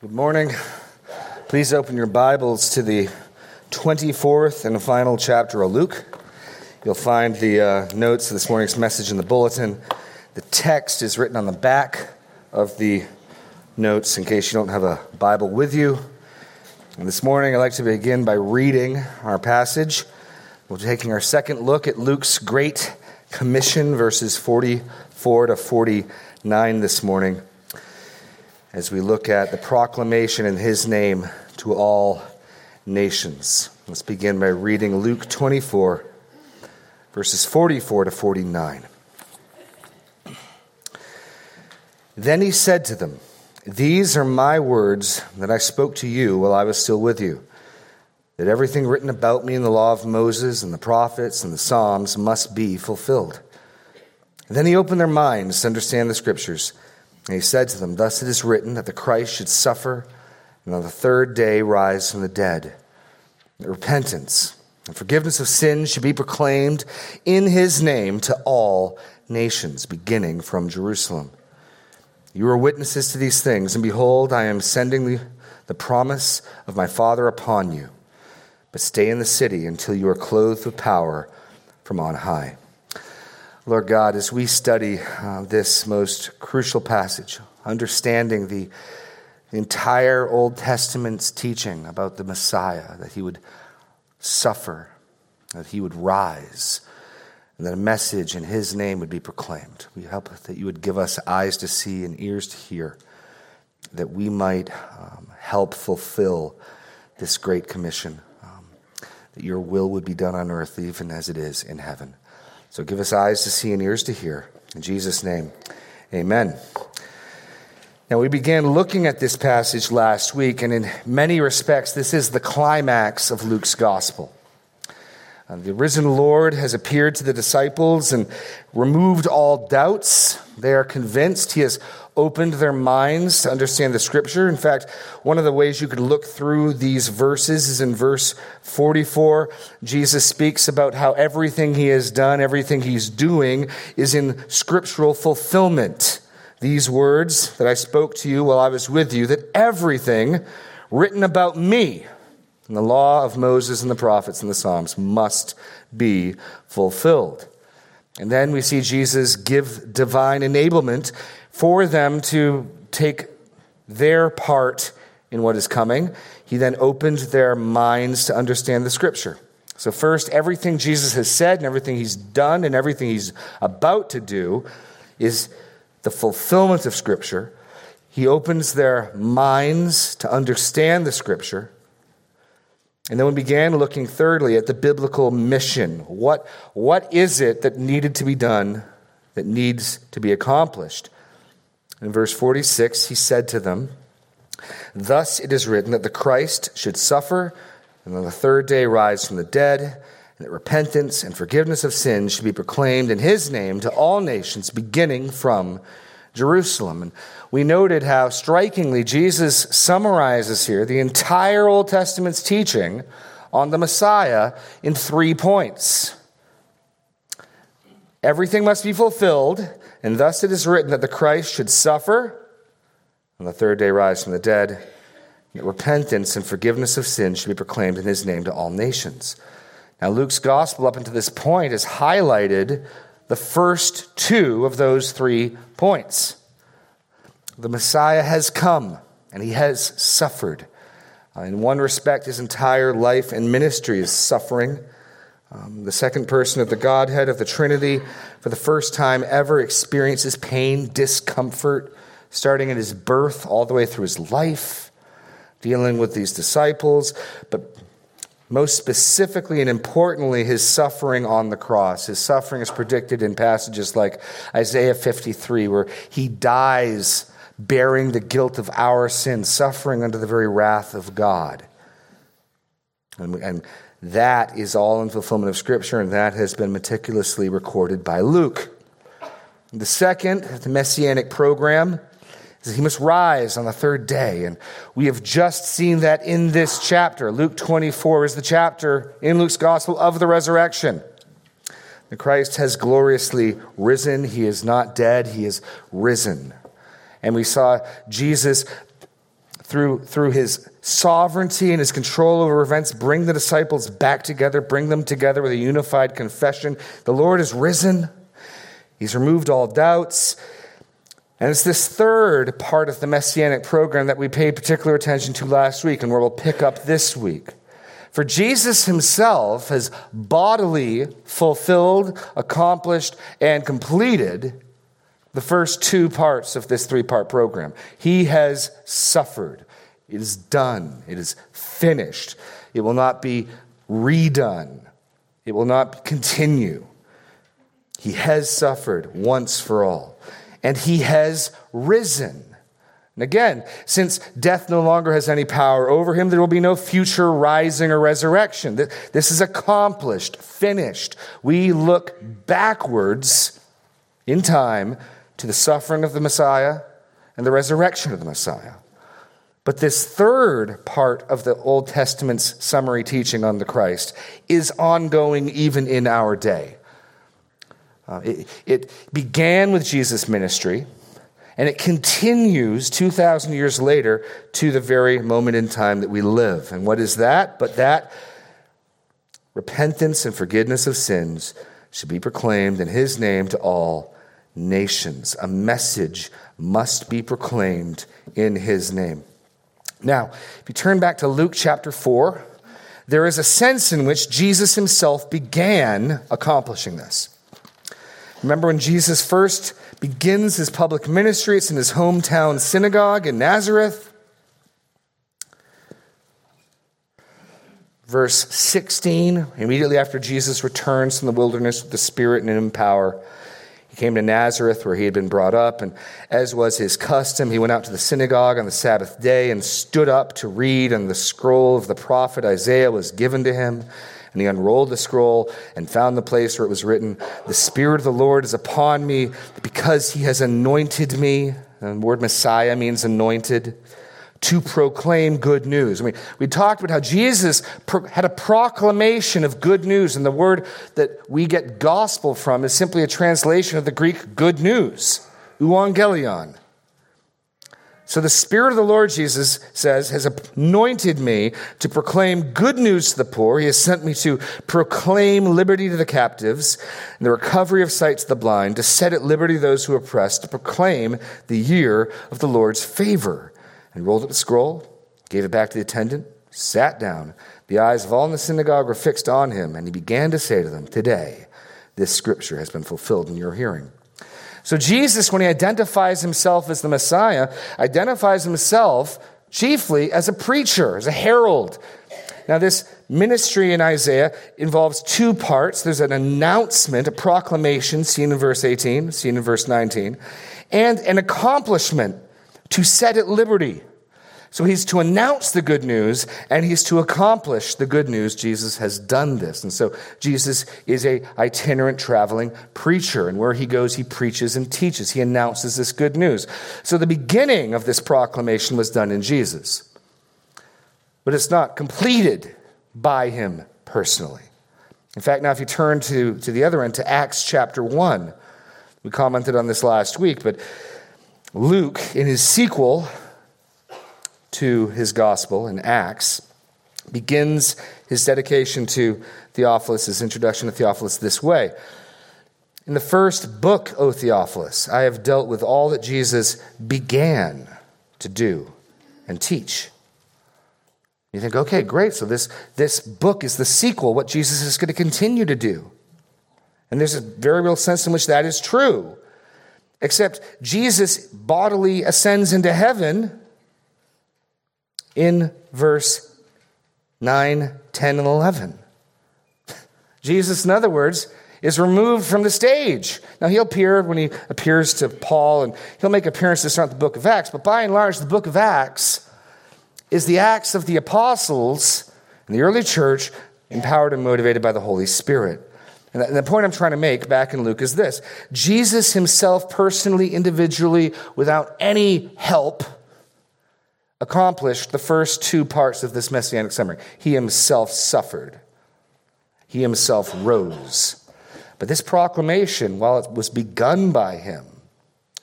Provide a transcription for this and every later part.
Good morning. Please open your Bibles to the 24th and final chapter of Luke. You'll find the uh, notes of this morning's message in the bulletin. The text is written on the back of the notes in case you don't have a Bible with you. And this morning, I'd like to begin by reading our passage. We're taking our second look at Luke's Great Commission, verses 44 to 49 this morning as we look at the proclamation in his name to all nations. Let's begin by reading Luke 24, verses 44 to 49. Then he said to them, These are my words that I spoke to you while I was still with you, that everything written about me in the law of Moses and the prophets and the Psalms must be fulfilled. And then he opened their minds to understand the scriptures. And he said to them, Thus it is written that the Christ should suffer and on the third day rise from the dead. That repentance and forgiveness of sins should be proclaimed in his name to all nations, beginning from Jerusalem. You are witnesses to these things, and behold, I am sending the, the promise of my Father upon you. But stay in the city until you are clothed with power from on high. Lord God, as we study uh, this most crucial passage, understanding the, entire Old Testament's teaching about the Messiah, that he would suffer, that he would rise, and that a message in his name would be proclaimed. We hope that you would give us eyes to see and ears to hear, that we might um, help fulfill this great commission, um, that your will would be done on earth even as it is in heaven. So give us eyes to see and ears to hear. In Jesus' name, amen. Now, we began looking at this passage last week, and in many respects, this is the climax of Luke's gospel. Uh, the risen Lord has appeared to the disciples and removed all doubts. They are convinced he has opened their minds to understand the scripture. In fact, one of the ways you could look through these verses is in verse 44. Jesus speaks about how everything he has done, everything he's doing is in scriptural fulfillment. These words that I spoke to you while I was with you, that everything written about me in the law of Moses and the prophets and the Psalms must be fulfilled. And then we see Jesus give divine enablement for them to take their part in what is coming. He then opened their minds to understand the scripture. So, first, everything Jesus has said and everything he's done and everything he's about to do is the fulfillment of scripture. He opens their minds to understand the scripture. And then we began looking thirdly at the biblical mission. What, what is it that needed to be done, that needs to be accomplished? In verse 46, he said to them, Thus it is written that the Christ should suffer and on the third day rise from the dead, and that repentance and forgiveness of sins should be proclaimed in his name to all nations, beginning from Jerusalem. And we noted how strikingly Jesus summarizes here the entire Old Testament's teaching on the Messiah in three points. Everything must be fulfilled and thus it is written that the Christ should suffer, on the third day rise from the dead, that repentance and forgiveness of sins should be proclaimed in his name to all nations. Now, Luke's gospel up until this point has highlighted the first two of those three points. The Messiah has come and he has suffered. Uh, in one respect, his entire life and ministry is suffering. Um, the second person of the Godhead of the Trinity, for the first time ever, experiences pain, discomfort, starting at his birth all the way through his life, dealing with these disciples, but most specifically and importantly, his suffering on the cross. His suffering is predicted in passages like Isaiah 53, where he dies bearing the guilt of our sins, suffering under the very wrath of God. And, and that is all in fulfillment of Scripture, and that has been meticulously recorded by Luke. The second, the messianic program, is that he must rise on the third day. And we have just seen that in this chapter. Luke 24 is the chapter in Luke's gospel of the resurrection. The Christ has gloriously risen. He is not dead, he is risen. And we saw Jesus through, through his sovereignty and his control over events, bring the disciples back together, bring them together with a unified confession. The Lord is risen, he's removed all doubts. And it's this third part of the messianic program that we paid particular attention to last week and where we'll pick up this week. For Jesus himself has bodily fulfilled, accomplished, and completed the first two parts of this three part program. He has suffered. It is done. It is finished. It will not be redone. It will not continue. He has suffered once for all, and he has risen. And again, since death no longer has any power over him, there will be no future rising or resurrection. This is accomplished, finished. We look backwards in time to the suffering of the Messiah and the resurrection of the Messiah. But this third part of the Old Testament's summary teaching on the Christ is ongoing even in our day. Uh, it, it began with Jesus' ministry, and it continues 2,000 years later to the very moment in time that we live. And what is that? But that repentance and forgiveness of sins should be proclaimed in his name to all nations. A message must be proclaimed in his name. Now, if you turn back to Luke chapter 4, there is a sense in which Jesus himself began accomplishing this. Remember when Jesus first begins his public ministry, it's in his hometown synagogue in Nazareth. Verse 16, immediately after Jesus returns from the wilderness with the Spirit and in power, came to Nazareth where he had been brought up, and as was his custom, he went out to the synagogue on the Sabbath day and stood up to read, and the scroll of the prophet Isaiah was given to him. And he unrolled the scroll and found the place where it was written, The Spirit of the Lord is upon me because he has anointed me. And the word Messiah means anointed to proclaim good news. I mean, we talked about how Jesus had a proclamation of good news, and the word that we get gospel from is simply a translation of the Greek good news, euangelion. So the Spirit of the Lord, Jesus says, has anointed me to proclaim good news to the poor. He has sent me to proclaim liberty to the captives and the recovery of sight to the blind, to set at liberty those who are oppressed, to proclaim the year of the Lord's favor and rolled up the scroll, gave it back to the attendant, sat down. The eyes of all in the synagogue were fixed on him, and he began to say to them, Today, this scripture has been fulfilled in your hearing. So, Jesus, when he identifies himself as the Messiah, identifies himself chiefly as a preacher, as a herald. Now, this ministry in Isaiah involves two parts there's an announcement, a proclamation, seen in verse 18, seen in verse 19, and an accomplishment to set at liberty. So he's to announce the good news and he's to accomplish the good news. Jesus has done this. And so Jesus is a itinerant traveling preacher and where he goes he preaches and teaches. He announces this good news. So the beginning of this proclamation was done in Jesus. But it's not completed by him personally. In fact, now if you turn to, to the other end to Acts chapter 1, we commented on this last week, but Luke, in his sequel to his gospel in Acts, begins his dedication to Theophilus, his introduction to Theophilus, this way. In the first book, O Theophilus, I have dealt with all that Jesus began to do and teach. You think, okay, great. So this, this book is the sequel, what Jesus is going to continue to do. And there's a very real sense in which that is true. Except Jesus bodily ascends into heaven in verse 9, 10, and 11. Jesus, in other words, is removed from the stage. Now, he'll appear when he appears to Paul, and he'll make appearances throughout the book of Acts, but by and large, the book of Acts is the acts of the apostles in the early church, empowered and motivated by the Holy Spirit. And the point I'm trying to make back in Luke is this Jesus himself, personally, individually, without any help, accomplished the first two parts of this messianic summary. He himself suffered, he himself rose. But this proclamation, while it was begun by him,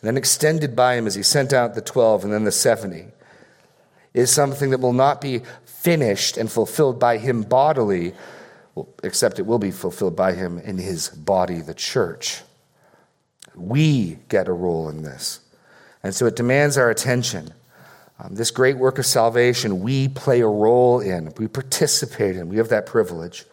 then extended by him as he sent out the 12 and then the 70, is something that will not be finished and fulfilled by him bodily, except it will be fulfilled by him in his body, the church. We get a role in this. And so it demands our attention. Um, this great work of salvation, we play a role in, we participate in, we have that privilege.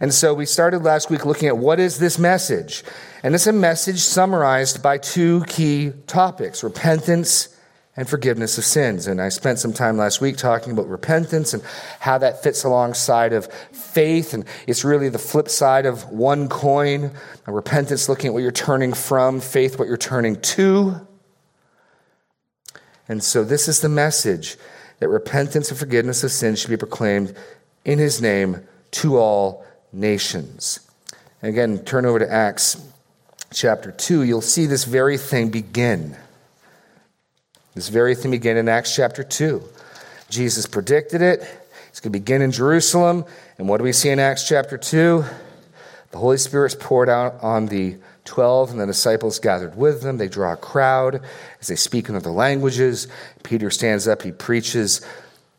And so we started last week looking at what is this message? And it's a message summarized by two key topics repentance and forgiveness of sins. And I spent some time last week talking about repentance and how that fits alongside of faith. And it's really the flip side of one coin. repentance, looking at what you're turning from, faith, what you're turning to. And so this is the message that repentance and forgiveness of sins should be proclaimed in his name to all nations. And again, turn over to Acts chapter 2. You'll see this very thing begin. This very thing began in Acts chapter 2. Jesus predicted it. It's going to begin in Jerusalem. And what do we see in Acts chapter 2? The Holy Spirit's poured out on the 12, and the disciples gathered with them. They draw a crowd as they speak in other languages. Peter stands up, he preaches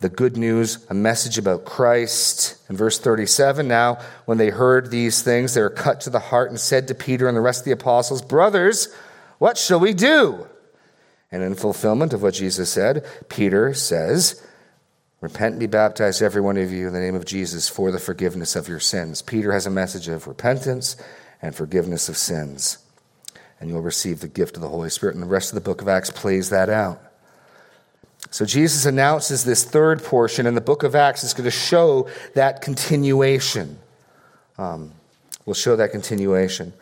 the good news, a message about Christ. In verse 37, now, when they heard these things, they were cut to the heart and said to Peter and the rest of the apostles, Brothers, what shall we do? And in fulfillment of what Jesus said, Peter says, Repent and be baptized, every one of you, in the name of Jesus for the forgiveness of your sins. Peter has a message of repentance and forgiveness of sins. And you'll receive the gift of the Holy Spirit. And the rest of the book of Acts plays that out. So Jesus announces this third portion, and the book of Acts is going to show that continuation. Um, we'll show that continuation.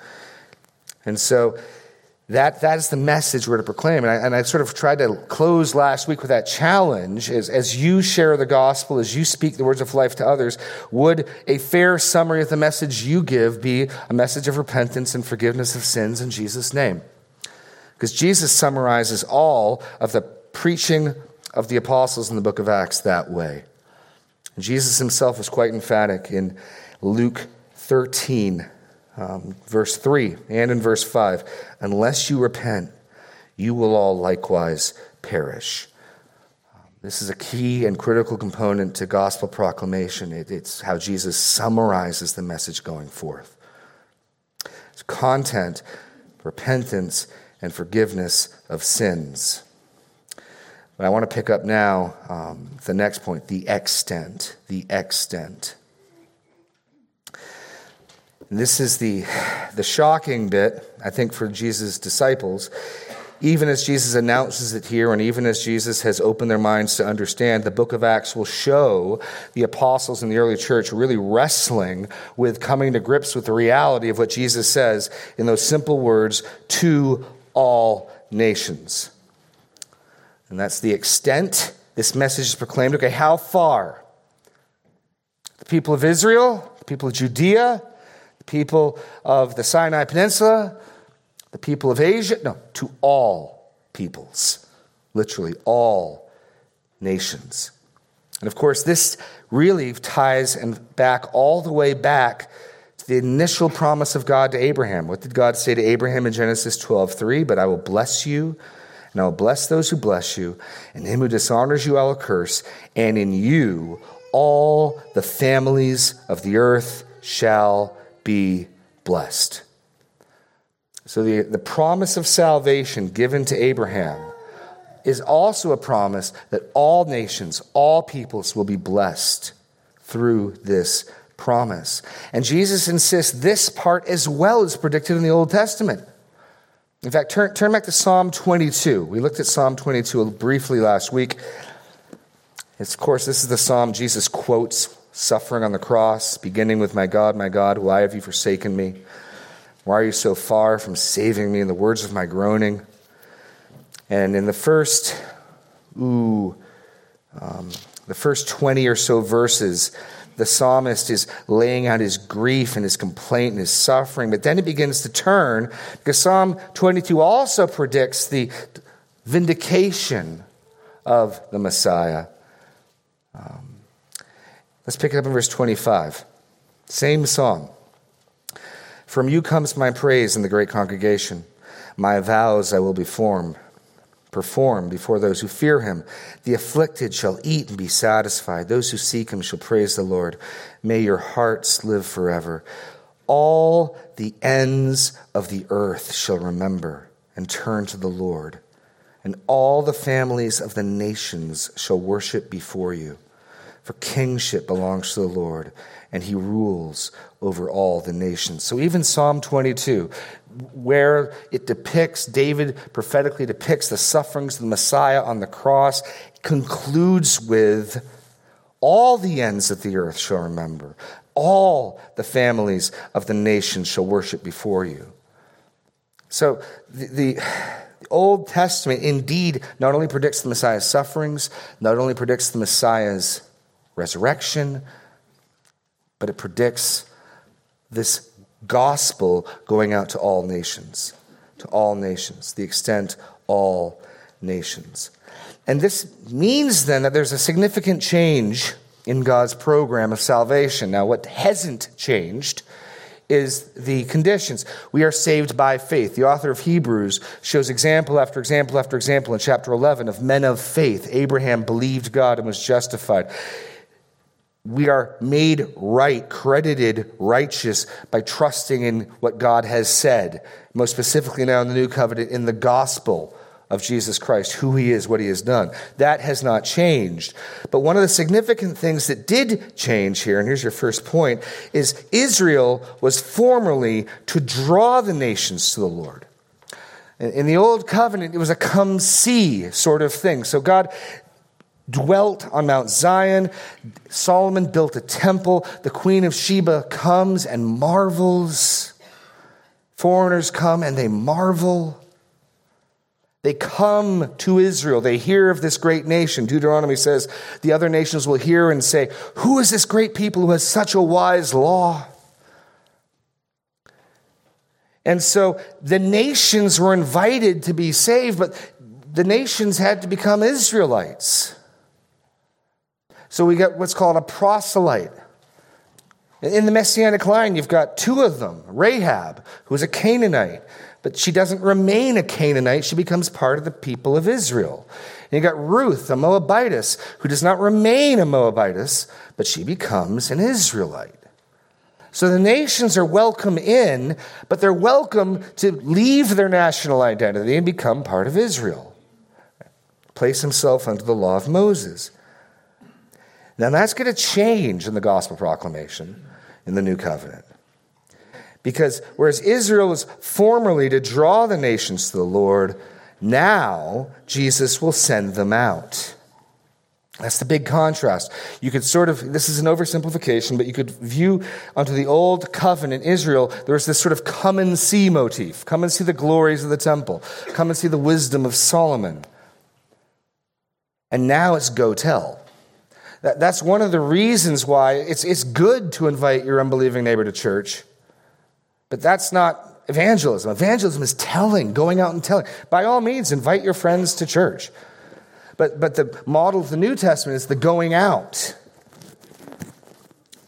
And so that, that is the message we're to proclaim. And I, and I sort of tried to close last week with that challenge as, as you share the gospel, as you speak the words of life to others, would a fair summary of the message you give be a message of repentance and forgiveness of sins in Jesus' name? Because Jesus summarizes all of the preaching of the apostles in the book of Acts that way. Jesus himself was quite emphatic in Luke 13, um, verse 3, and in verse 5 Unless you repent, you will all likewise perish. Um, this is a key and critical component to gospel proclamation. It, it's how Jesus summarizes the message going forth. It's content, repentance, and forgiveness of sins. But I want to pick up now um, the next point the extent. The extent. And this is the, the shocking bit, I think, for Jesus' disciples. Even as Jesus announces it here, and even as Jesus has opened their minds to understand, the book of Acts will show the apostles in the early church really wrestling with coming to grips with the reality of what Jesus says in those simple words to all nations. And that's the extent this message is proclaimed. Okay, how far? The people of Israel, the people of Judea, people of the Sinai Peninsula, the people of Asia? No, to all peoples. Literally, all nations. And of course, this really ties and back all the way back to the initial promise of God to Abraham. What did God say to Abraham in Genesis 12 3? But I will bless you and I will bless those who bless you, and him who dishonors you I will curse, and in you all the families of the earth shall be blessed. So the, the promise of salvation given to Abraham is also a promise that all nations, all peoples will be blessed through this promise. And Jesus insists this part as well is predicted in the Old Testament. In fact, turn, turn back to Psalm 22. We looked at Psalm 22 briefly last week. It's, of course, this is the psalm Jesus quotes suffering on the cross, beginning with, My God, my God, why have you forsaken me? Why are you so far from saving me? In the words of my groaning. And in the first, ooh, um, the first 20 or so verses, the psalmist is laying out his grief and his complaint and his suffering, but then it begins to turn because Psalm 22 also predicts the vindication of the Messiah. Um, let's pick it up in verse 25. Same song. From you comes my praise in the great congregation. My vows I will perform perform before those who fear him. The afflicted shall eat and be satisfied. Those who seek him shall praise the Lord. May your hearts live forever. All the ends of the earth shall remember and turn to the Lord, and all the families of the nations shall worship before you. For kingship belongs to the Lord, and he rules over all the nations. So even Psalm 22, where it depicts, David prophetically depicts the sufferings of the Messiah on the cross, concludes with all the ends of the earth shall remember, all the families of the nations shall worship before you. So the, the Old Testament indeed not only predicts the Messiah's sufferings, not only predicts the Messiah's resurrection, but it predicts this gospel going out to all nations, to all nations, the extent all nations. And this means then that there's a significant change in God's program of salvation. Now, what hasn't changed is the conditions. We are saved by faith. The author of Hebrews shows example after example after example in chapter 11 of men of faith. Abraham believed God and was justified we are made right, credited righteous by trusting in what God has said. Most specifically, now in the new covenant, in the gospel of Jesus Christ, who he is, what he has done. That has not changed. But one of the significant things that did change here, and here's your first point, is Israel was formerly to draw the nations to the Lord. In the old covenant, it was a come see sort of thing. So God dwelt on Mount Zion. Solomon built a temple. The queen of Sheba comes and marvels. Foreigners come and they marvel. They come to Israel. They hear of this great nation. Deuteronomy says the other nations will hear and say, Who is this great people who has such a wise law? And so the nations were invited to be saved, but the nations had to become Israelites. So we got what's called a proselyte. In the Messianic line, you've got two of them Rahab, who is a Canaanite, but she doesn't remain a Canaanite. She becomes part of the people of Israel. And you got Ruth, a Moabitess, who does not remain a Moabitess, but she becomes an Israelite. So the nations are welcome in, but they're welcome to leave their national identity and become part of Israel. Place himself under the law of Moses. Now, that's going to change in the gospel proclamation in the new covenant. Because whereas Israel was formerly to draw the nations to the Lord, now Jesus will send them out. That's the big contrast. You could sort of, this is an oversimplification, but you could view onto the old covenant Israel, there was this sort of come and see motif. Come and see the glories of the temple. Come and see the wisdom of Solomon. And now it's go tell. That, that's one of the reasons why it's, it's good to invite your unbelieving neighbor to church, but that's not evangelism. Evangelism is telling, going out and telling. By all means, invite your friends to church. But, but the model of the New Testament is the going out.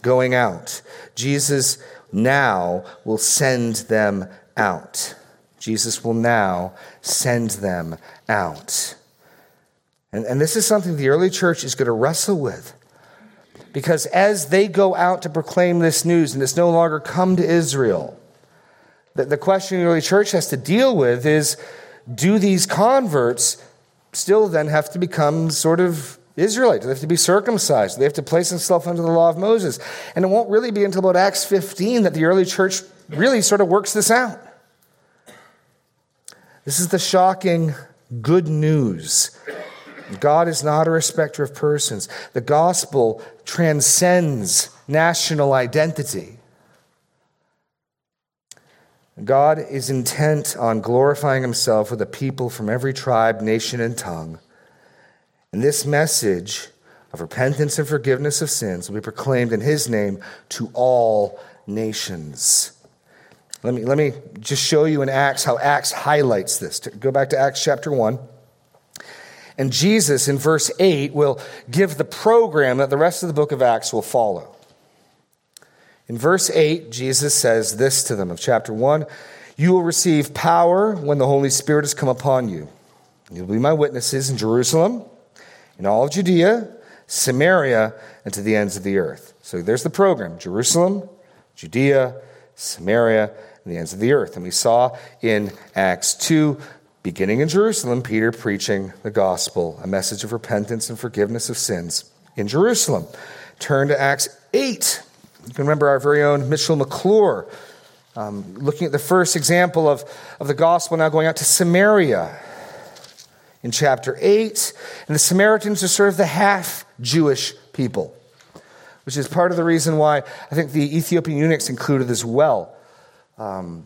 Going out. Jesus now will send them out. Jesus will now send them out. And, and this is something the early church is going to wrestle with. Because as they go out to proclaim this news, and it's no longer come to Israel, the, the question the early church has to deal with is do these converts still then have to become sort of Israelites? Do they have to be circumcised. Do They have to place themselves under the law of Moses. And it won't really be until about Acts 15 that the early church really sort of works this out. This is the shocking good news God is not a respecter of persons. The gospel transcends national identity. God is intent on glorifying himself with a people from every tribe, nation, and tongue. And this message of repentance and forgiveness of sins will be proclaimed in his name to all nations. Let me, let me just show you in Acts how Acts highlights this. Go back to Acts chapter 1. And Jesus, in verse 8, will give the program that the rest of the book of Acts will follow. In verse 8, Jesus says this to them of chapter 1 You will receive power when the Holy Spirit has come upon you, You'll be my witnesses in Jerusalem, in all of Judea, Samaria, and to the ends of the earth. So there's the program Jerusalem, Judea, Samaria, and the ends of the earth. And we saw in Acts 2, beginning in Jerusalem, Peter preaching the gospel, a message of repentance and forgiveness of sins in Jerusalem. Turn to Acts 8. You can remember our very own Mitchell McClure um, looking at the first example of, of the gospel now going out to Samaria in chapter 8. And the Samaritans are sort of the half Jewish people, which is part of the reason why I think the Ethiopian eunuchs included as well. Um,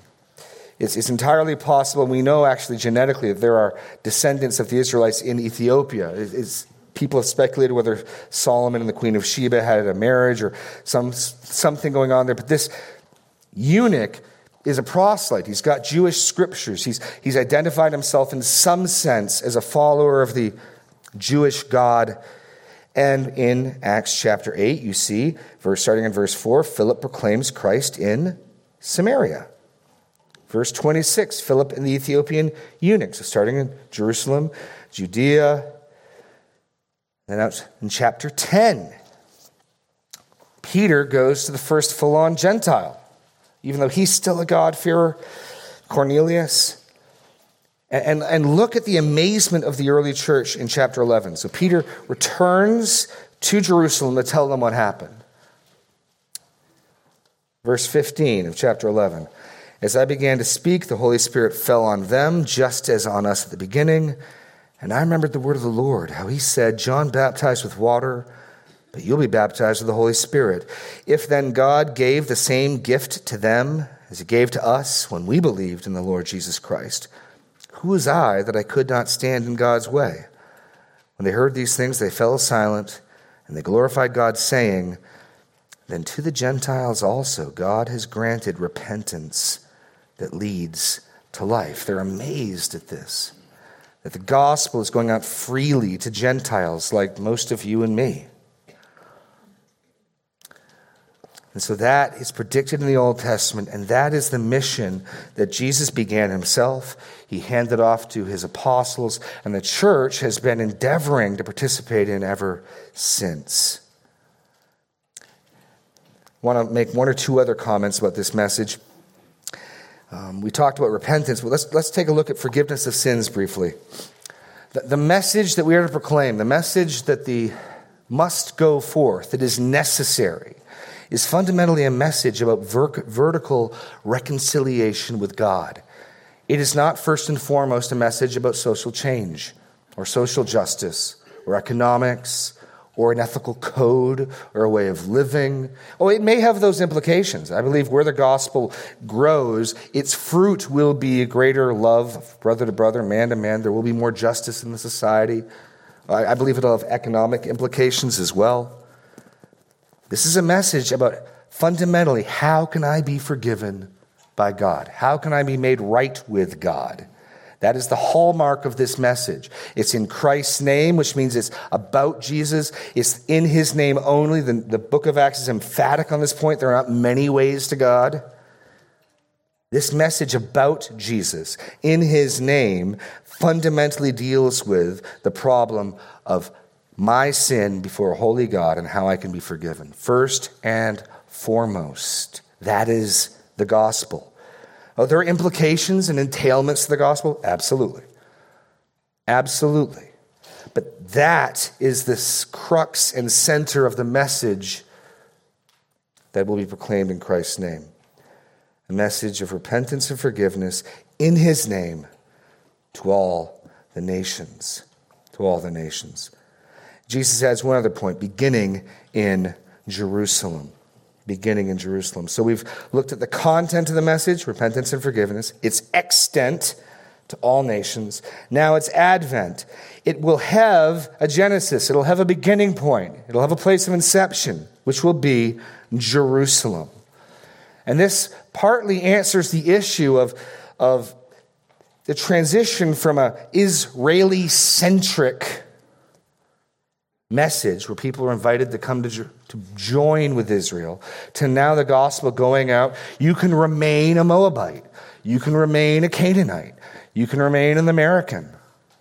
it's, it's, entirely possible, we know actually genetically that there are descendants of the Israelites in Ethiopia. It's, people have speculated whether Solomon and the Queen of Sheba had a marriage or some, something going on there, but this eunuch is a proselyte. He's got Jewish scriptures. He's, he's identified himself in some sense as a follower of the Jewish God. And in Acts chapter 8, you see, verse, starting in verse 4, Philip proclaims Christ in Samaria. Verse 26, Philip and the Ethiopian eunuch. So starting in Jerusalem, Judea. Then out in chapter 10, Peter goes to the first full on Gentile even though he's still a God-fearer, Cornelius. And, and look at the amazement of the early church in chapter 11. So Peter returns to Jerusalem to tell them what happened. Verse 15 of chapter 11. As I began to speak, the Holy Spirit fell on them, just as on us at the beginning. And I remembered the word of the Lord, how he said, John baptized with water but you'll be baptized with the Holy Spirit. If then God gave the same gift to them as he gave to us when we believed in the Lord Jesus Christ, who was I that I could not stand in God's way? When they heard these things, they fell silent, and they glorified God, saying, Then to the Gentiles also God has granted repentance that leads to life. They're amazed at this, that the gospel is going out freely to Gentiles like most of you and me. And so that is predicted in the Old Testament, and that is the mission that Jesus began himself. He handed off to his apostles, and the church has been endeavoring to participate in ever since. I want to make one or two other comments about this message. Um, we talked about repentance, but let's, let's take a look at forgiveness of sins briefly. The, the message that we are to proclaim, the message that the must go forth, that is necessary is fundamentally a message about ver- vertical reconciliation with God. It is not first and foremost a message about social change or social justice or economics or an ethical code or a way of living. Oh, it may have those implications. I believe where the gospel grows, its fruit will be a greater love, brother to brother, man to man. There will be more justice in the society. I believe it'll have economic implications as well. This is a message about fundamentally how can I be forgiven by God? How can I be made right with God? That is the hallmark of this message. It's in Christ's name, which means it's about Jesus. It's in his name only. The, the book of Acts is emphatic on this point. There are not many ways to God. This message about Jesus in his name fundamentally deals with the problem of my sin before a holy God and how I can be forgiven. First and foremost, that is the gospel. Are there implications and entailments to the gospel? Absolutely. Absolutely. But that is the crux and center of the message that will be proclaimed in Christ's name a message of repentance and forgiveness in his name to all the nations. To all the nations. Jesus adds one other point beginning in Jerusalem. Beginning in Jerusalem. So we've looked at the content of the message repentance and forgiveness, its extent to all nations. Now it's Advent. It will have a genesis, it'll have a beginning point, it'll have a place of inception, which will be Jerusalem. And this partly answers the issue of, of the transition from a Israeli centric message where people are invited to come to, to join with Israel to now the gospel going out. You can remain a Moabite. You can remain a Canaanite. You can remain an American.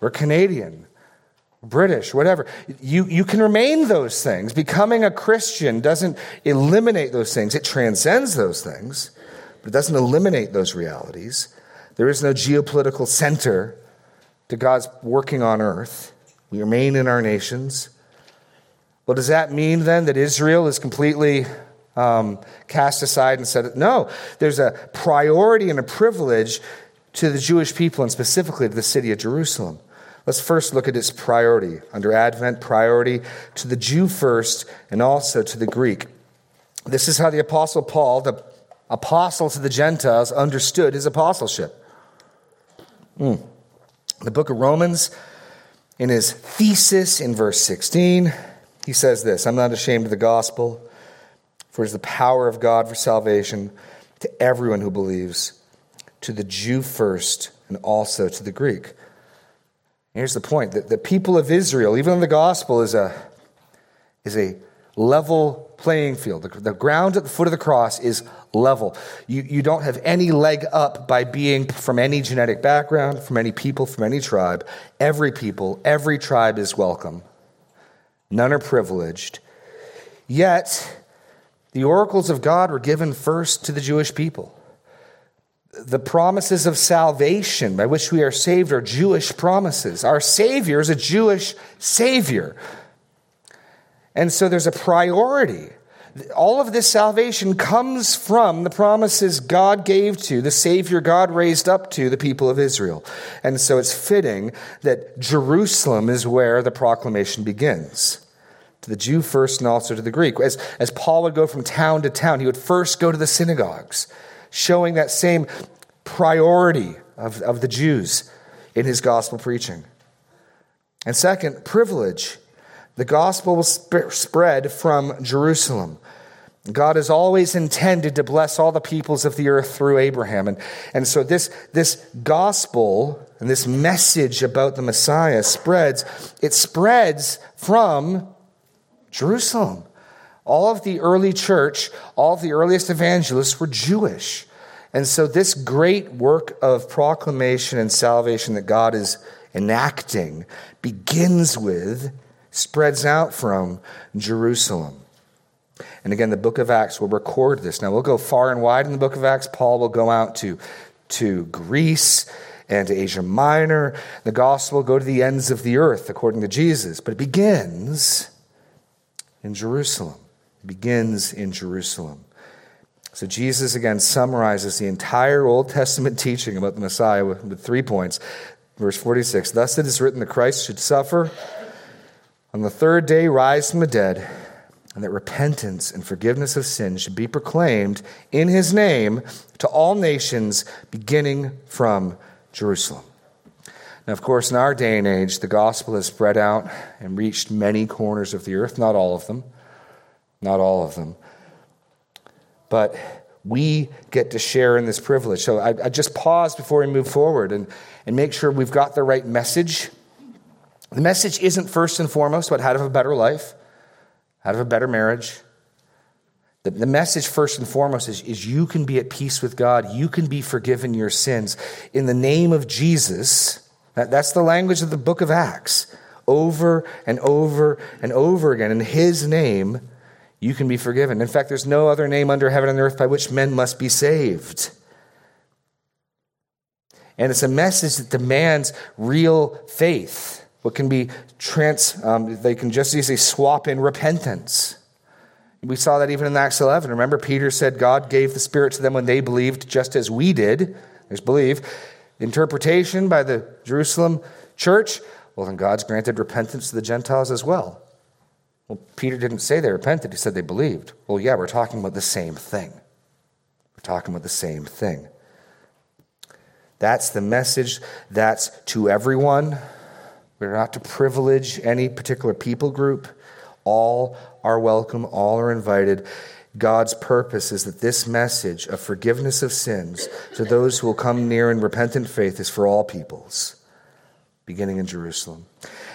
or Canadian, British, whatever. You, you can remain those things. Becoming a Christian doesn't eliminate those things, it transcends those things, but it doesn't eliminate those realities. There is no geopolitical center to God's working on earth. We remain in our nations. Well, does that mean then that Israel is completely um, cast aside and said, no, there's a priority and a privilege to the Jewish people and specifically to the city of Jerusalem. Let's first look at its priority. Under Advent, priority to the Jew first and also to the Greek. This is how the Apostle Paul, the apostle to the Gentiles, understood his apostleship. Mm. The book of Romans, in his thesis in verse 16, he says this I'm not ashamed of the gospel, for it is the power of God for salvation to everyone who believes, to the Jew first, and also to the Greek. Here's the point that the people of Israel, even though the gospel is a, is a level playing field, the, the ground at the foot of the cross is level. You, you don't have any leg up by being from any genetic background, from any people, from any tribe. Every people, every tribe is welcome. None are privileged. Yet, the oracles of God were given first to the Jewish people. The promises of salvation by which we are saved are Jewish promises. Our Savior is a Jewish Savior. And so there's a priority. All of this salvation comes from the promises God gave to, the Savior God raised up to the people of Israel. And so it's fitting that Jerusalem is where the proclamation begins to the Jew first and also to the Greek. As, as Paul would go from town to town, he would first go to the synagogues, showing that same priority of, of the Jews in his gospel preaching. And second, privilege. The gospel will sp- spread from Jerusalem. God has always intended to bless all the peoples of the earth through Abraham. And, and so this, this gospel and this message about the Messiah spreads, it spreads from Jerusalem. All of the early church, all of the earliest evangelists were Jewish. And so, this great work of proclamation and salvation that God is enacting begins with, spreads out from Jerusalem. And again, the book of Acts will record this. Now, we'll go far and wide in the book of Acts. Paul will go out to, to Greece and to Asia Minor. The gospel will go to the ends of the earth, according to Jesus. But it begins in Jerusalem. It begins in Jerusalem. So Jesus again summarizes the entire Old Testament teaching about the Messiah with, with three points. Verse 46 Thus it is written that Christ should suffer, on the third day rise from the dead, and that repentance and forgiveness of sin should be proclaimed in his name to all nations, beginning from Jerusalem. Now, of course, in our day and age, the gospel has spread out and reached many corners of the earth, not all of them. Not all of them. But we get to share in this privilege. So I, I just pause before we move forward and, and make sure we've got the right message. The message isn't first and foremost about how to have a better life, how of a better marriage. The, the message, first and foremost, is, is you can be at peace with God. You can be forgiven your sins. In the name of Jesus, that's the language of the book of Acts. Over and over and over again. In his name, you can be forgiven. In fact, there's no other name under heaven and earth by which men must be saved. And it's a message that demands real faith. What can be trans, um, they can just easily swap in repentance. We saw that even in Acts 11. Remember, Peter said God gave the Spirit to them when they believed, just as we did. There's believe interpretation by the Jerusalem church, well, then God's granted repentance to the Gentiles as well. Well, Peter didn't say they repented, he said they believed. Well, yeah, we're talking about the same thing. We're talking about the same thing. That's the message. That's to everyone. We're not to privilege any particular people group. All are welcome, all are invited. God's purpose is that this message of forgiveness of sins to those who will come near in repentant faith is for all peoples, beginning in Jerusalem.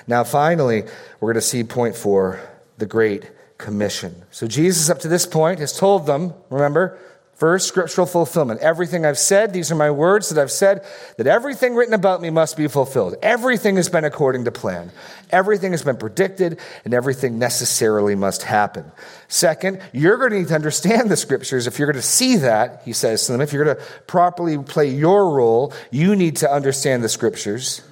Now, finally, we're going to see point four the Great Commission. So, Jesus, up to this point, has told them, remember, First, scriptural fulfillment. Everything I've said, these are my words that I've said, that everything written about me must be fulfilled. Everything has been according to plan. Everything has been predicted, and everything necessarily must happen. Second, you're going to need to understand the scriptures. If you're going to see that, he says to them, if you're going to properly play your role, you need to understand the scriptures.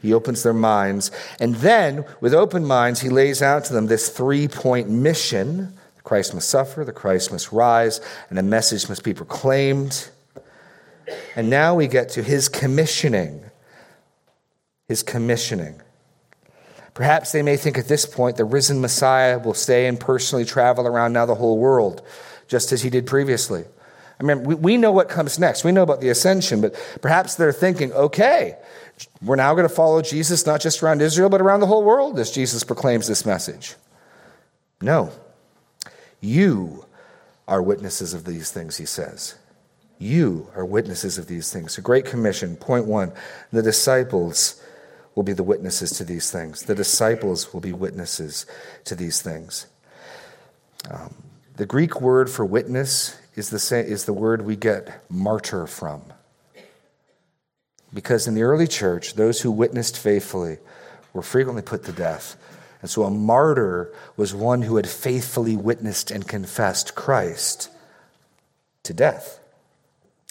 He opens their minds. And then, with open minds, he lays out to them this three point mission Christ must suffer, the Christ must rise, and the message must be proclaimed. And now we get to his commissioning. His commissioning. Perhaps they may think at this point the risen Messiah will stay and personally travel around now the whole world, just as he did previously. I mean, we, we know what comes next. We know about the ascension, but perhaps they're thinking, okay, we're now going to follow Jesus not just around Israel, but around the whole world as Jesus proclaims this message. No. You are witnesses of these things, he says. You are witnesses of these things. A great commission. Point one the disciples will be the witnesses to these things. The disciples will be witnesses to these things. Um, the Greek word for witness is the, same, is the word we get martyr from. Because in the early church, those who witnessed faithfully were frequently put to death. And so a martyr was one who had faithfully witnessed and confessed Christ to death.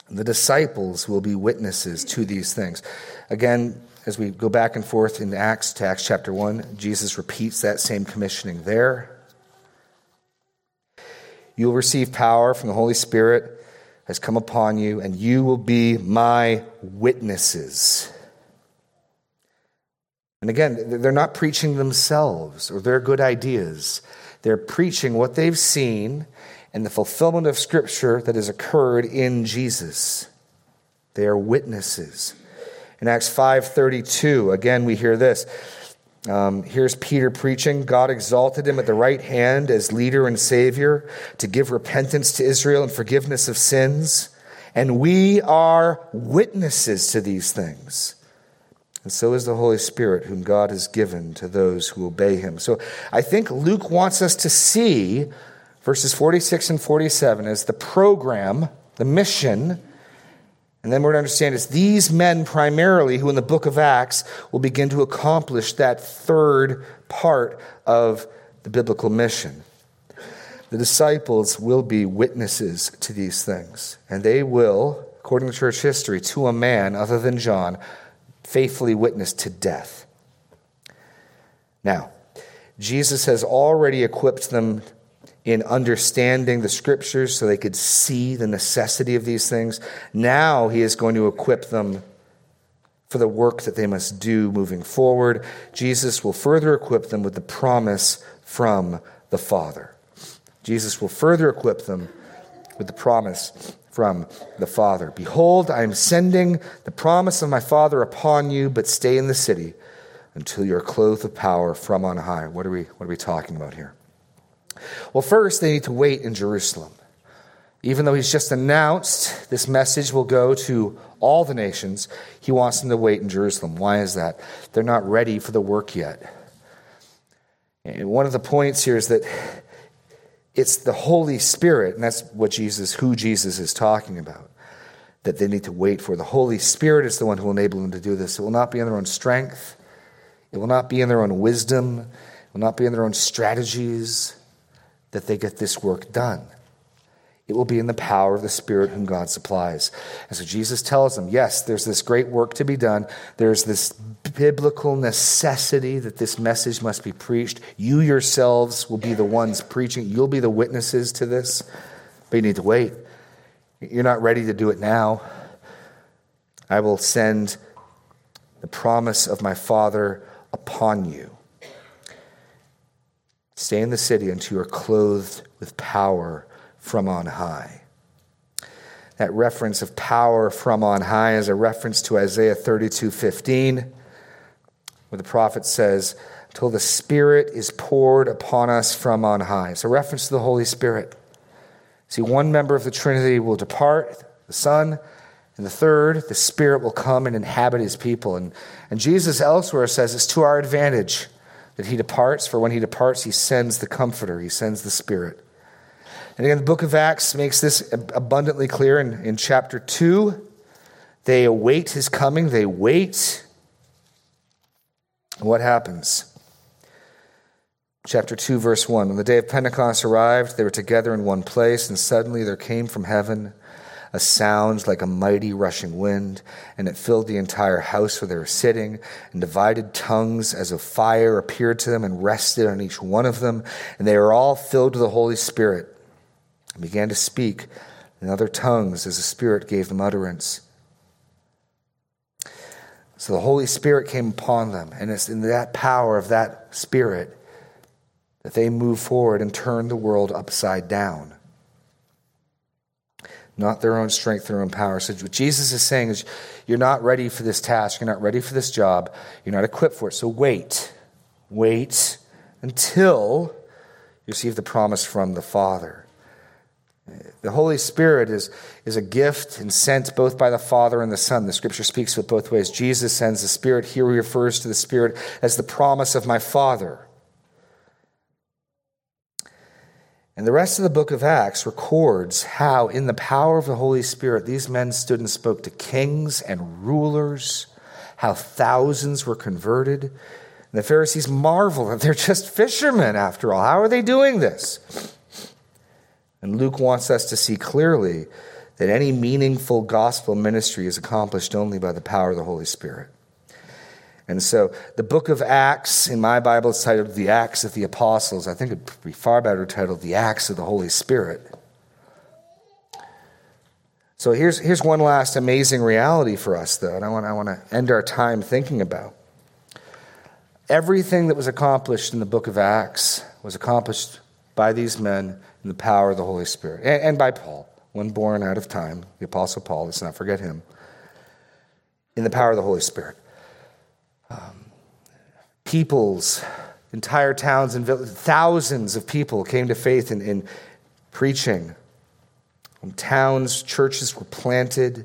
The disciples will be witnesses to these things. Again, as we go back and forth in Acts to Acts chapter 1, Jesus repeats that same commissioning there. You will receive power from the Holy Spirit has come upon you, and you will be my witnesses and again, they're not preaching themselves or their good ideas. They're preaching what they've seen and the fulfillment of Scripture that has occurred in Jesus. They are witnesses. In Acts 5:32, again we hear this. Um, here's Peter preaching. God exalted him at the right hand as leader and savior to give repentance to Israel and forgiveness of sins. And we are witnesses to these things and so is the Holy Spirit, whom God has given to those who obey him. So I think Luke wants us to see verses 46 and 47 as the program, the mission. And then we're to understand it's these men primarily who, in the book of Acts, will begin to accomplish that third part of the biblical mission. The disciples will be witnesses to these things, and they will, according to church history, to a man other than John, faithfully witnessed to death. Now, Jesus has already equipped them in understanding the scriptures so they could see the necessity of these things. Now he is going to equip them for the work that they must do moving forward. Jesus will further equip them with the promise from the Father. Jesus will further equip them with the promise from the Father. Behold, I am sending the promise of my Father upon you, but stay in the city until you are clothed with power from on high. What are we, what are we talking about here? Well, first, they need to wait in Jerusalem. Even though he's just announced this message will go to all the nations, he wants them to wait in Jerusalem. Why is that? They're not ready for the work yet. And one of the points here is that it's the Holy Spirit, and that's what Jesus, who Jesus is talking about, that they need to wait for. The Holy Spirit is the one who will enable them to do this. It will not be in their own strength, it will not be in their own wisdom, it will not be in their own strategies that they get this work done. It will be in the power of the Spirit whom God supplies. And so Jesus tells them, yes, there's this great work to be done. There's this biblical necessity that this message must be preached. You yourselves will be the ones preaching, you'll be the witnesses to this, but you need to wait. You're not ready to do it now. I will send the promise of my Father upon you. Stay in the city until you are clothed with power from on high. That reference of power from on high is a reference to Isaiah 32 15, where the prophet says, Till the Spirit is poured upon us from on high. It's a reference to the Holy Spirit. See, one member of the Trinity will depart, the Son, and the third, the Spirit will come and inhabit his people. And, and Jesus elsewhere says it's to our advantage that he departs, for when he departs, he sends the Comforter, he sends the Spirit. And again, the book of Acts makes this abundantly clear in, in chapter 2. They await his coming, they wait. what happens? Chapter 2, verse 1. When the day of Pentecost arrived, they were together in one place, and suddenly there came from heaven a sound like a mighty rushing wind, and it filled the entire house where they were sitting, and divided tongues as of fire appeared to them and rested on each one of them, and they were all filled with the Holy Spirit and began to speak in other tongues as the Spirit gave them utterance. So the Holy Spirit came upon them, and it's in that power of that Spirit that they move forward and turn the world upside down. Not their own strength, their own power. So, what Jesus is saying is, you're not ready for this task. You're not ready for this job. You're not equipped for it. So, wait. Wait until you receive the promise from the Father. The Holy Spirit is, is a gift and sent both by the Father and the Son. The scripture speaks of both ways. Jesus sends the Spirit. Here he refers to the Spirit as the promise of my Father. And the rest of the book of Acts records how, in the power of the Holy Spirit, these men stood and spoke to kings and rulers, how thousands were converted. And the Pharisees marvel that they're just fishermen, after all. How are they doing this? And Luke wants us to see clearly that any meaningful gospel ministry is accomplished only by the power of the Holy Spirit. And so the book of Acts, in my Bible, is titled The Acts of the Apostles. I think it would be far better titled The Acts of the Holy Spirit. So here's, here's one last amazing reality for us, though, and I want, I want to end our time thinking about. Everything that was accomplished in the book of Acts was accomplished by these men in the power of the Holy Spirit. And, and by Paul, one born out of time, the Apostle Paul, let's not forget him, in the power of the Holy Spirit. Um, peoples, entire towns and villages, thousands of people came to faith in, in preaching. Um, towns, churches were planted.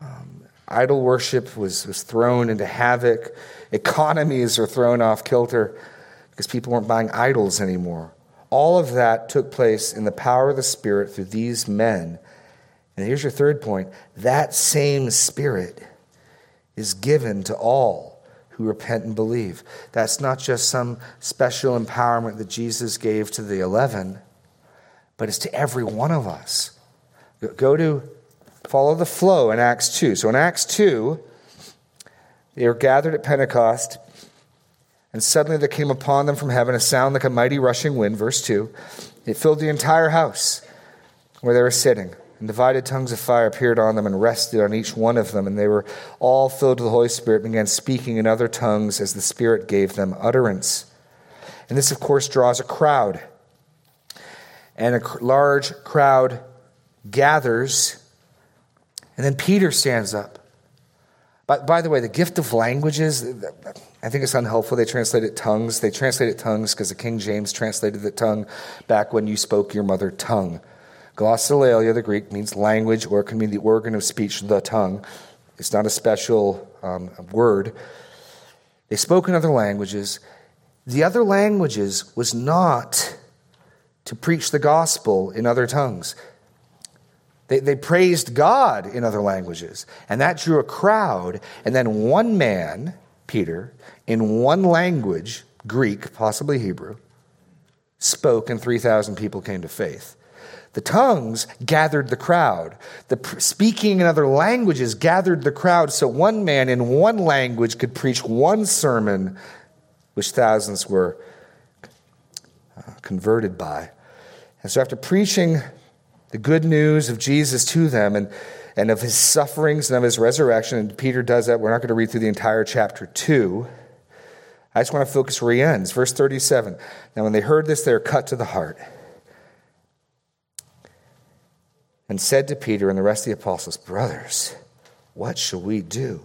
Um, idol worship was, was thrown into havoc. Economies are thrown off kilter because people weren't buying idols anymore. All of that took place in the power of the Spirit through these men. And here's your third point that same Spirit is given to all who repent and believe. That's not just some special empowerment that Jesus gave to the 11, but it's to every one of us. Go to follow the flow in Acts 2. So in Acts 2, they were gathered at Pentecost. And suddenly there came upon them from heaven a sound like a mighty rushing wind, verse 2. It filled the entire house where they were sitting. And divided tongues of fire appeared on them and rested on each one of them. And they were all filled with the Holy Spirit and began speaking in other tongues as the Spirit gave them utterance. And this, of course, draws a crowd. And a large crowd gathers. And then Peter stands up. By, by the way, the gift of languages, I think it's unhelpful. They translate it tongues. They translate it tongues because the King James translated the tongue back when you spoke your mother tongue. Glossolalia, the Greek, means language or it can mean the organ of speech, the tongue. It's not a special um, word. They spoke in other languages. The other languages was not to preach the gospel in other tongues. They, they praised God in other languages, and that drew a crowd. And then one man, Peter, in one language, Greek, possibly Hebrew, spoke, and 3,000 people came to faith. The tongues gathered the crowd. The speaking in other languages gathered the crowd so one man in one language could preach one sermon, which thousands were uh, converted by. And so, after preaching the good news of Jesus to them and, and of his sufferings and of his resurrection, and Peter does that, we're not going to read through the entire chapter 2. I just want to focus where he ends. Verse 37. Now, when they heard this, they were cut to the heart and said to Peter and the rest of the apostles, Brothers, what shall we do?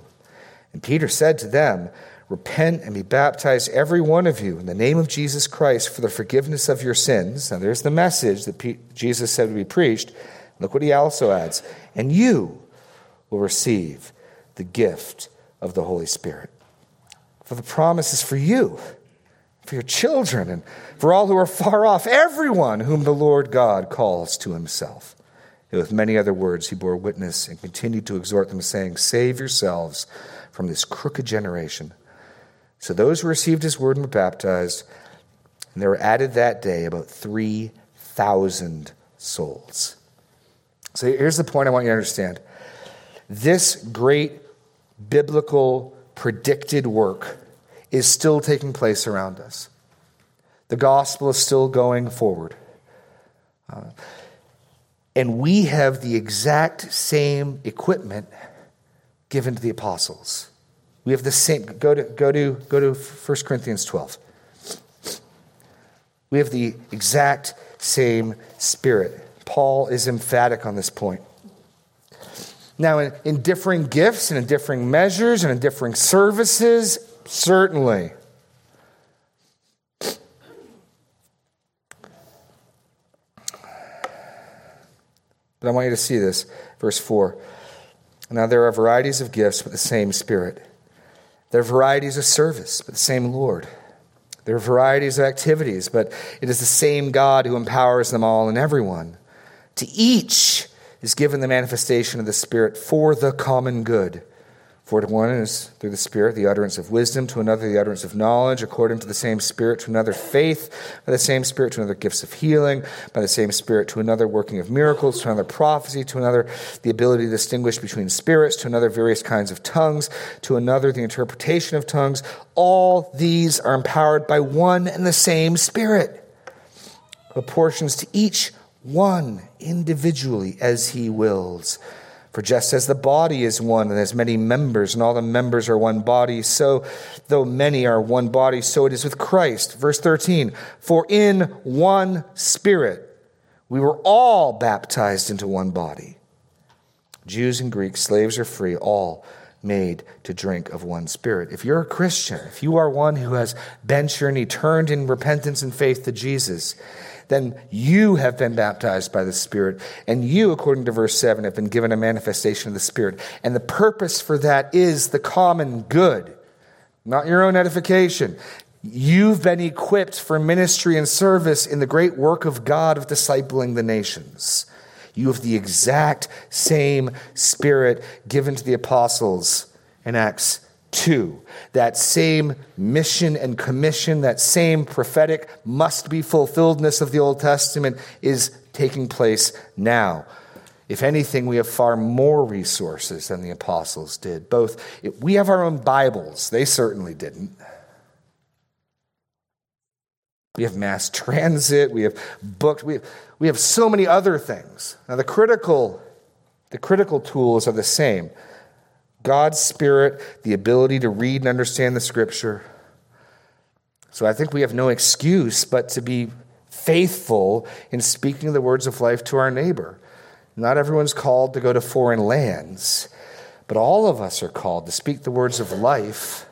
And Peter said to them, Repent and be baptized, every one of you, in the name of Jesus Christ for the forgiveness of your sins. Now, there's the message that Jesus said to be preached. Look what he also adds. And you will receive the gift of the Holy Spirit. For the promise is for you for your children, and for all who are far off, everyone whom the Lord God calls to himself. And with many other words, he bore witness and continued to exhort them, saying, Save yourselves from this crooked generation. So those who received his word and were baptized, and there were added that day about 3,000 souls. So here's the point I want you to understand. This great biblical predicted work is still taking place around us. The gospel is still going forward. Uh, and we have the exact same equipment given to the apostles. We have the same. Go to, go to, go to 1 Corinthians 12. We have the exact same spirit. Paul is emphatic on this point. Now, in, in differing gifts and in differing measures and in differing services, certainly. But I want you to see this. Verse 4. Now there are varieties of gifts, but the same Spirit. There are varieties of service, but the same Lord. There are varieties of activities, but it is the same God who empowers them all and everyone. To each is given the manifestation of the Spirit for the common good. For to one is through the Spirit the utterance of wisdom, to another the utterance of knowledge, according to the same Spirit, to another faith, by the same Spirit, to another gifts of healing, by the same Spirit, to another working of miracles, to another prophecy, to another the ability to distinguish between spirits, to another various kinds of tongues, to another the interpretation of tongues. All these are empowered by one and the same Spirit, proportions to each one individually as he wills. For just as the body is one and has many members, and all the members are one body, so though many are one body, so it is with Christ. Verse 13 For in one spirit we were all baptized into one body. Jews and Greeks, slaves or free, all made to drink of one spirit. If you're a Christian, if you are one who has bent your knee, turned in repentance and faith to Jesus, then you have been baptized by the Spirit. And you, according to verse 7, have been given a manifestation of the Spirit. And the purpose for that is the common good, not your own edification. You've been equipped for ministry and service in the great work of God of discipling the nations. You have the exact same Spirit given to the apostles in Acts 2. That same mission and commission, that same prophetic must be fulfilledness of the Old Testament is taking place now. If anything, we have far more resources than the apostles did. Both, we have our own Bibles, they certainly didn't. We have mass transit, we have booked, we have, we have so many other things. Now, the critical, the critical tools are the same. God's Spirit, the ability to read and understand the Scripture. So I think we have no excuse but to be faithful in speaking the words of life to our neighbor. Not everyone's called to go to foreign lands, but all of us are called to speak the words of life,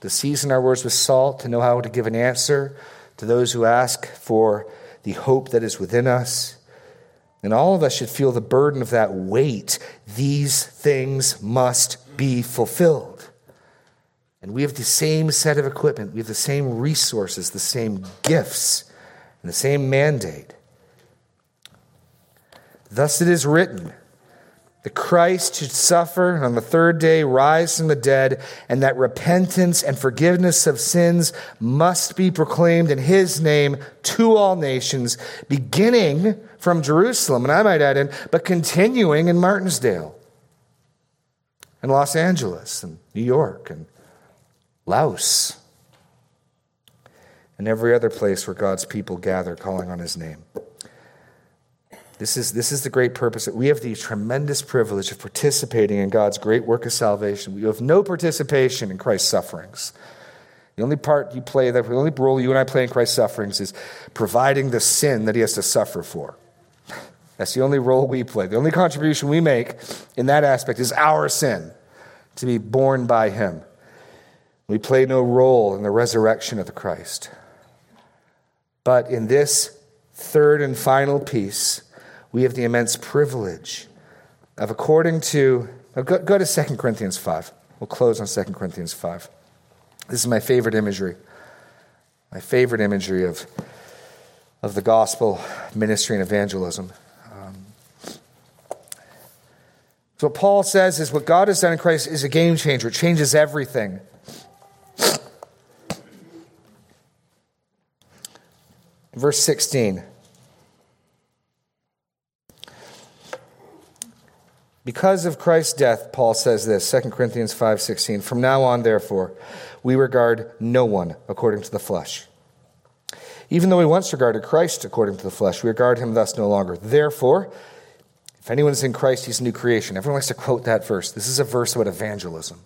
to season our words with salt, to know how to give an answer to those who ask for the hope that is within us. And all of us should feel the burden of that weight. These things must be fulfilled. And we have the same set of equipment, we have the same resources, the same gifts, and the same mandate. Thus it is written Christ should suffer and on the third day rise from the dead, and that repentance and forgiveness of sins must be proclaimed in his name to all nations, beginning from Jerusalem, and I might add in, but continuing in Martinsdale, and Los Angeles, and New York, and Laos, and every other place where God's people gather calling on his name. This is, this is the great purpose. that We have the tremendous privilege of participating in God's great work of salvation. We have no participation in Christ's sufferings. The only part you play, the only role you and I play in Christ's sufferings is providing the sin that he has to suffer for. That's the only role we play. The only contribution we make in that aspect is our sin to be borne by him. We play no role in the resurrection of the Christ. But in this third and final piece, we have the immense privilege of, according to, go, go to 2 Corinthians 5. We'll close on 2 Corinthians 5. This is my favorite imagery. My favorite imagery of, of the gospel ministry and evangelism. Um, so what Paul says is what God has done in Christ is a game changer. It changes everything. Verse 16. Because of Christ's death, Paul says this, 2 Corinthians 5:16, from now on therefore we regard no one according to the flesh. Even though we once regarded Christ according to the flesh, we regard him thus no longer. Therefore, if anyone is in Christ, he's a new creation. Everyone likes to quote that verse. This is a verse about evangelism.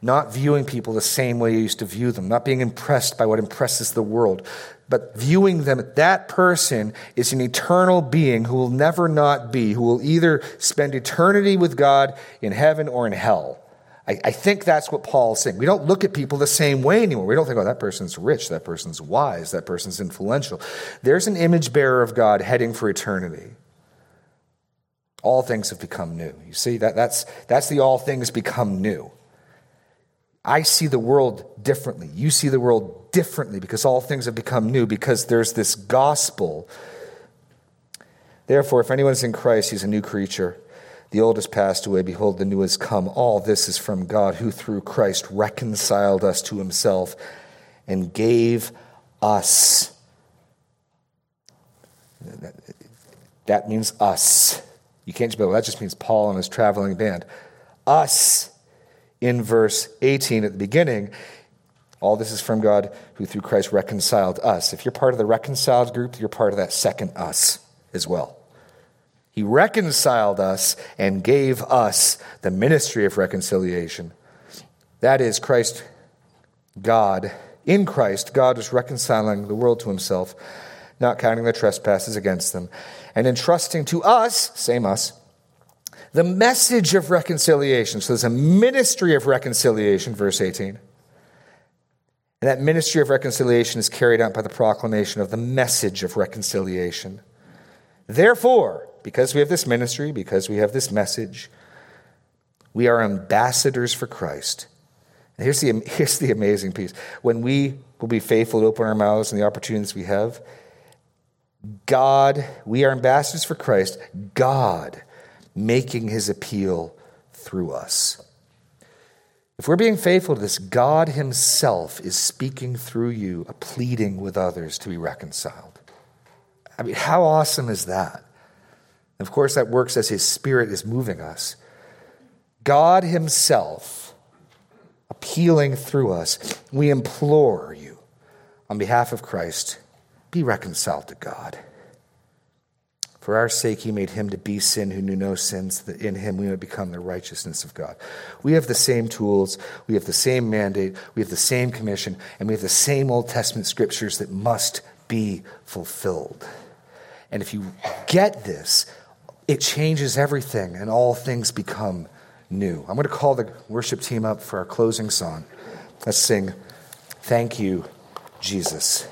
Not viewing people the same way you used to view them, not being impressed by what impresses the world, but viewing them, that person is an eternal being who will never not be, who will either spend eternity with God in heaven or in hell. I, I, think that's what Paul's saying. We don't look at people the same way anymore. We don't think, oh, that person's rich, that person's wise, that person's influential. There's an image bearer of God heading for eternity. All things have become new. You see, that, that's, that's the all things become new. I see the world differently. You see the world differently because all things have become new, because there's this gospel. Therefore, if anyone is in Christ, he's a new creature. The old has passed away. Behold, the new has come. All this is from God, who through Christ reconciled us to himself and gave us. That means us. You can't just be, well, that just means Paul and his traveling band. Us in verse 18 at the beginning, all this is from God who through Christ reconciled us. If you're part of the reconciled group, you're part of that second us as well. He reconciled us and gave us the ministry of reconciliation. That is, Christ, God, in Christ, God is reconciling the world to himself, not counting their trespasses against them, and entrusting to us, same us, the message of reconciliation. So there's a ministry of reconciliation, verse 18. And that ministry of reconciliation is carried out by the proclamation of the message of reconciliation. Therefore, because we have this ministry, because we have this message, we are ambassadors for Christ. And here's the, here's the amazing piece. When we will be faithful to open our mouths and the opportunities we have, God, we are ambassadors for Christ. God making his appeal through us. If we're being faithful to this, God himself is speaking through you, pleading with others to be reconciled. I mean, how awesome is that? Of course, that works as his spirit is moving us. God himself appealing through us, we implore you on behalf of Christ, be reconciled to God. For our sake, he made him to be sin who knew no sins, that in him we might become the righteousness of God. We have the same tools, we have the same mandate, we have the same commission, and we have the same Old Testament scriptures that must be fulfilled. And if you get this, it changes everything, and all things become new. I'm going to call the worship team up for our closing song. Let's sing, Thank You, Jesus.